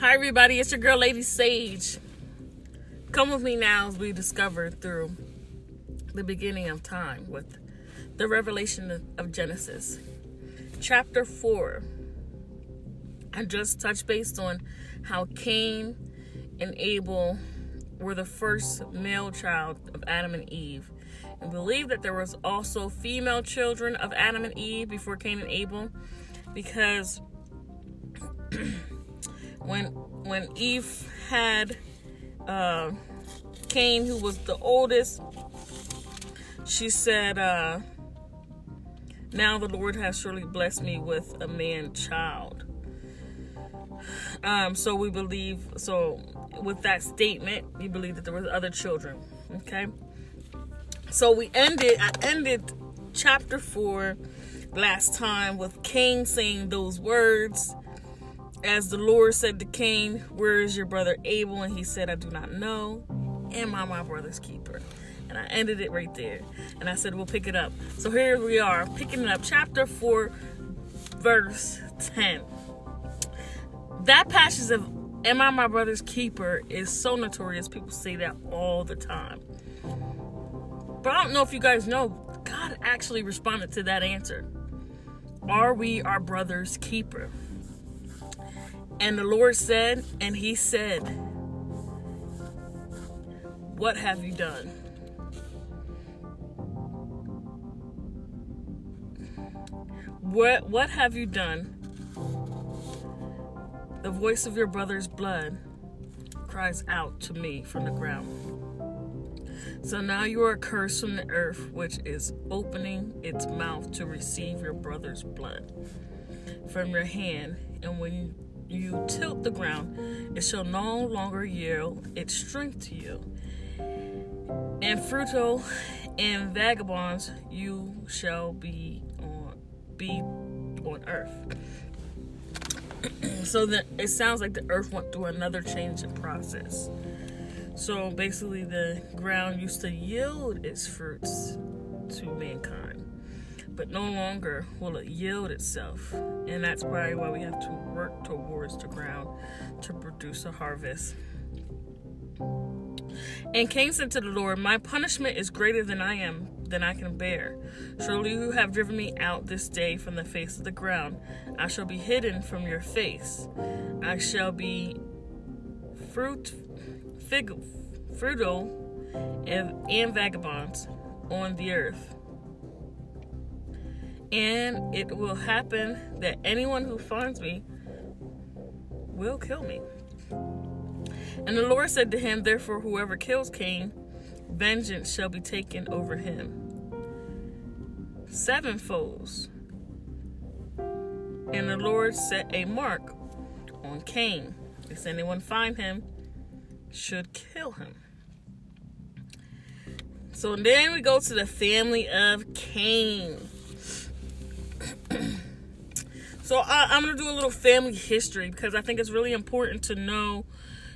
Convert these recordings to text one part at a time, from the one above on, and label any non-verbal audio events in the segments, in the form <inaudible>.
Hi, everybody. It's your girl, Lady Sage. Come with me now as we discover through the beginning of time with the revelation of Genesis. Chapter 4. I just touched based on how Cain and Abel were the first male child of Adam and Eve. And believe that there was also female children of Adam and Eve before Cain and Abel because <clears throat> when when Eve had uh, Cain, who was the oldest, she said, uh, "Now the Lord has surely blessed me with a man child." Um, so we believe. So with that statement, we believe that there was other children. Okay. So we ended. I ended chapter four last time with Cain saying those words as the Lord said to Cain, Where is your brother Abel? And he said, I do not know. Am I my brother's keeper? And I ended it right there. And I said, We'll pick it up. So here we are, picking it up, chapter 4, verse 10. That passage of Am I my brother's keeper is so notorious. People say that all the time. But I don't know if you guys know, God actually responded to that answer. Are we our brother's keeper? And the Lord said, and he said, What have you done? What what have you done? The voice of your brother's blood cries out to me from the ground. So now you are cursed from the earth, which is opening its mouth to receive your brother's blood from your hand. And when you tilt the ground, it shall no longer yield its strength to you. And fruto and vagabonds you shall be on be on earth. so that it sounds like the earth went through another change in process. So basically the ground used to yield its fruits to mankind but no longer will it yield itself. And that's probably why we have to work towards the ground to produce a harvest. And Cain said to the Lord, My punishment is greater than I am, than I can bear. Surely you have driven me out this day from the face of the ground. I shall be hidden from your face. I shall be fruit, fig, fruitful, and, and vagabonds on the earth and it will happen that anyone who finds me will kill me. And the Lord said to him, Therefore, whoever kills Cain, vengeance shall be taken over him sevenfolds. And the Lord set a mark on Cain. If anyone find him, should kill him. So then we go to the family of Cain. So I, I'm going to do a little family history because I think it's really important to know,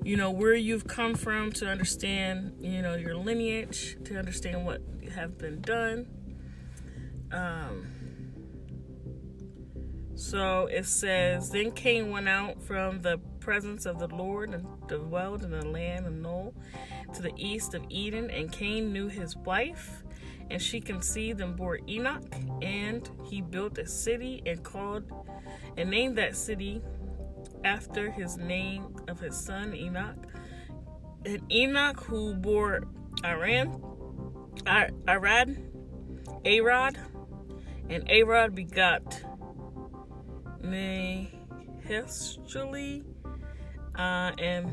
you know, where you've come from to understand, you know, your lineage, to understand what have been done. Um, so it says, Then Cain went out from the presence of the Lord and dwelled in the land of Nod to the east of Eden. And Cain knew his wife, and she conceived and bore Enoch. And he built a city and called and named that city after his name of his son Enoch. And Enoch, who bore Aran, Arad, Arad, and Arad begot Mahestrali, uh, and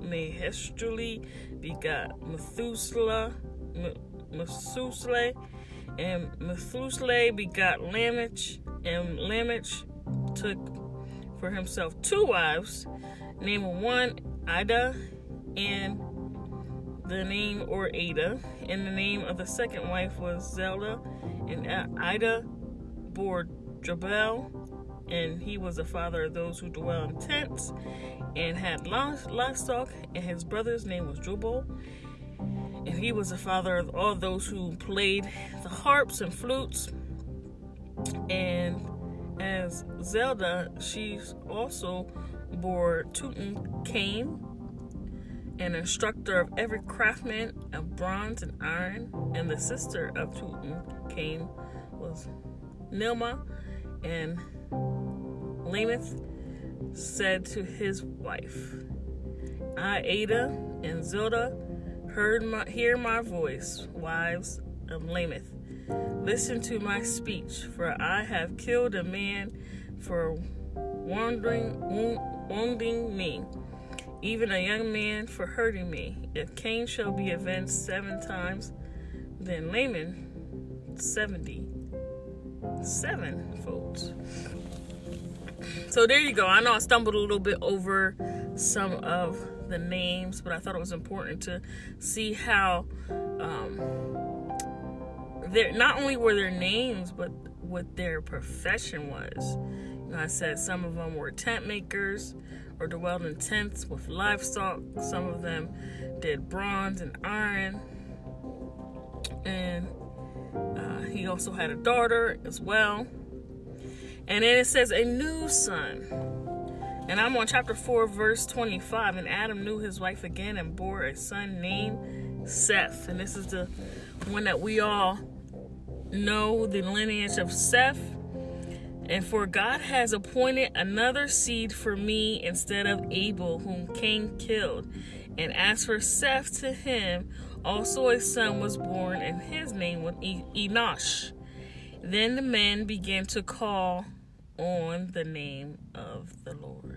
Mahestrali begot Methuselah, Methuselah, and Methuselah begot Lamech, and Lamech took for himself two wives, name of one Ida, and the name or Ada, and the name of the second wife was Zelda, and Ida bore Jabal, and he was the father of those who dwell in tents and had livestock, and his brother's name was Jubal, and he was the father of all those who played the harps and flutes, and As Zelda, she also bore Tutankhamun, an instructor of every craftsman of bronze and iron, and the sister of Tutankhamun was Nilma, and Lameth said to his wife, I, Ada, and Zilda heard my, hear my voice, wives of Lameth. Listen to my speech, for I have killed a man for wandering, wounding me, even a young man for hurting me. If Cain shall be avenged seven times, then Laman seventy seven folds. So there you go. I know I stumbled a little bit over some of the names, but I thought it was important to see how um, not only were their names, but what their profession was. You know, I said some of them were tent makers or dwelled in tents with livestock. Some of them did bronze and iron. And uh, he also had a daughter as well. And then it says, a new son. And I'm on chapter 4, verse 25. And Adam knew his wife again and bore a son named Seth. And this is the one that we all know the lineage of Seth. And for God has appointed another seed for me instead of Abel, whom Cain killed. And as for Seth, to him also a son was born, and his name was Enosh. Then the men began to call on the name of the Lord.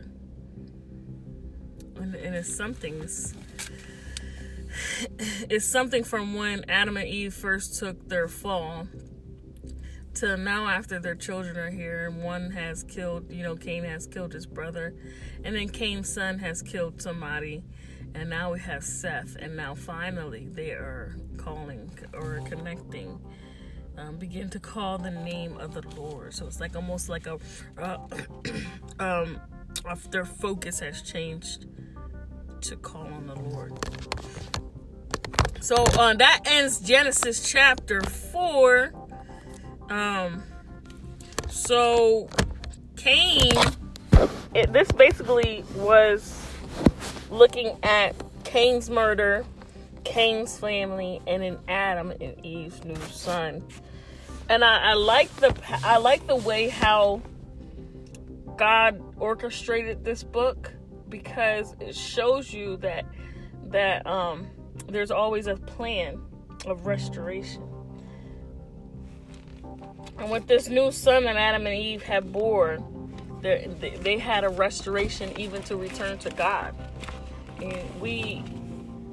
And, and it's something. It's, it's something from when Adam and Eve first took their fall to now after their children are here and one has killed you know cain has killed his brother and then cain's son has killed somebody and now we have seth and now finally they are calling or connecting um, begin to call the name of the lord so it's like almost like a uh, <clears throat> um their focus has changed to call on the lord. So uh, that ends genesis chapter 4 um, so Cain, it, this basically was looking at Cain's murder, Cain's family, and then Adam and Eve's new son. And I, I like the I like the way how God orchestrated this book because it shows you that that um, there's always a plan of restoration. And with this new son that Adam and Eve had born, they, they had a restoration even to return to God. And we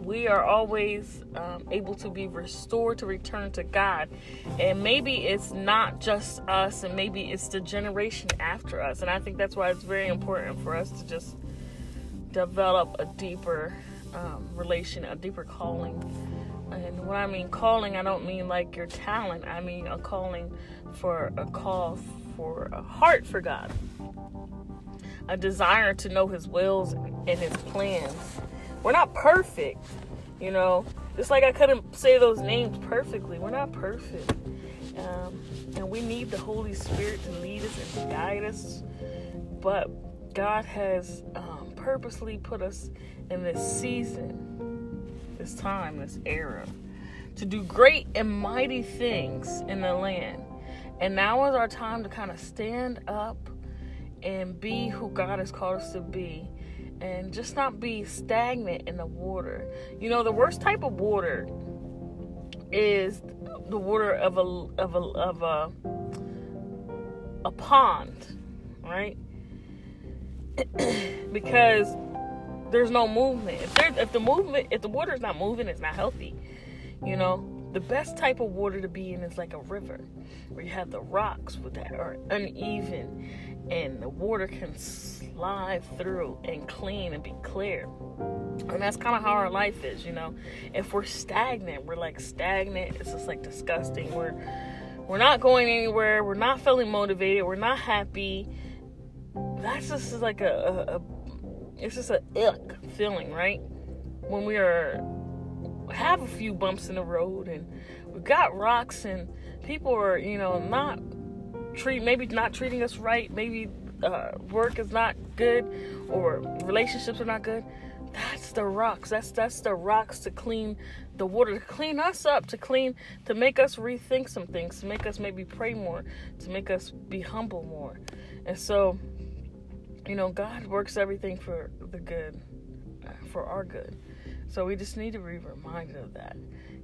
we are always um, able to be restored to return to God. And maybe it's not just us, and maybe it's the generation after us. And I think that's why it's very important for us to just develop a deeper um, relation, a deeper calling. And when I mean calling, I don't mean like your talent, I mean a calling for a call for a heart for God, a desire to know His wills and His plans. We're not perfect, you know. Just like I couldn't say those names perfectly, we're not perfect. Um, and we need the Holy Spirit to lead us and to guide us. But God has um, purposely put us in this season, this time, this era, to do great and mighty things in the land. And now is our time to kind of stand up and be who God has called us to be and just not be stagnant in the water. You know, the worst type of water is the water of a of a of a a pond, right? <clears throat> because there's no movement. If there's if the movement if the water is not moving, it's not healthy. You know, the best type of water to be in is like a river, where you have the rocks with that are uneven, and the water can slide through and clean and be clear. And that's kind of how our life is, you know. If we're stagnant, we're like stagnant. It's just like disgusting. We're we're not going anywhere. We're not feeling motivated. We're not happy. That's just like a, a, a it's just a ick feeling, right? When we are have a few bumps in the road and we've got rocks and people are, you know, not treat maybe not treating us right, maybe uh, work is not good, or relationships are not good. That's the rocks. That's that's the rocks to clean the water, to clean us up, to clean, to make us rethink some things, to make us maybe pray more, to make us be humble more. And so, you know, God works everything for the good, for our good. So we just need to be reminded of that.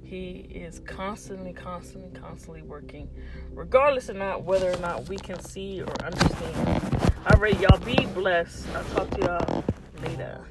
He is constantly, constantly, constantly working, regardless of not whether or not we can see or understand. All right, y'all be blessed. I'll talk to y'all later.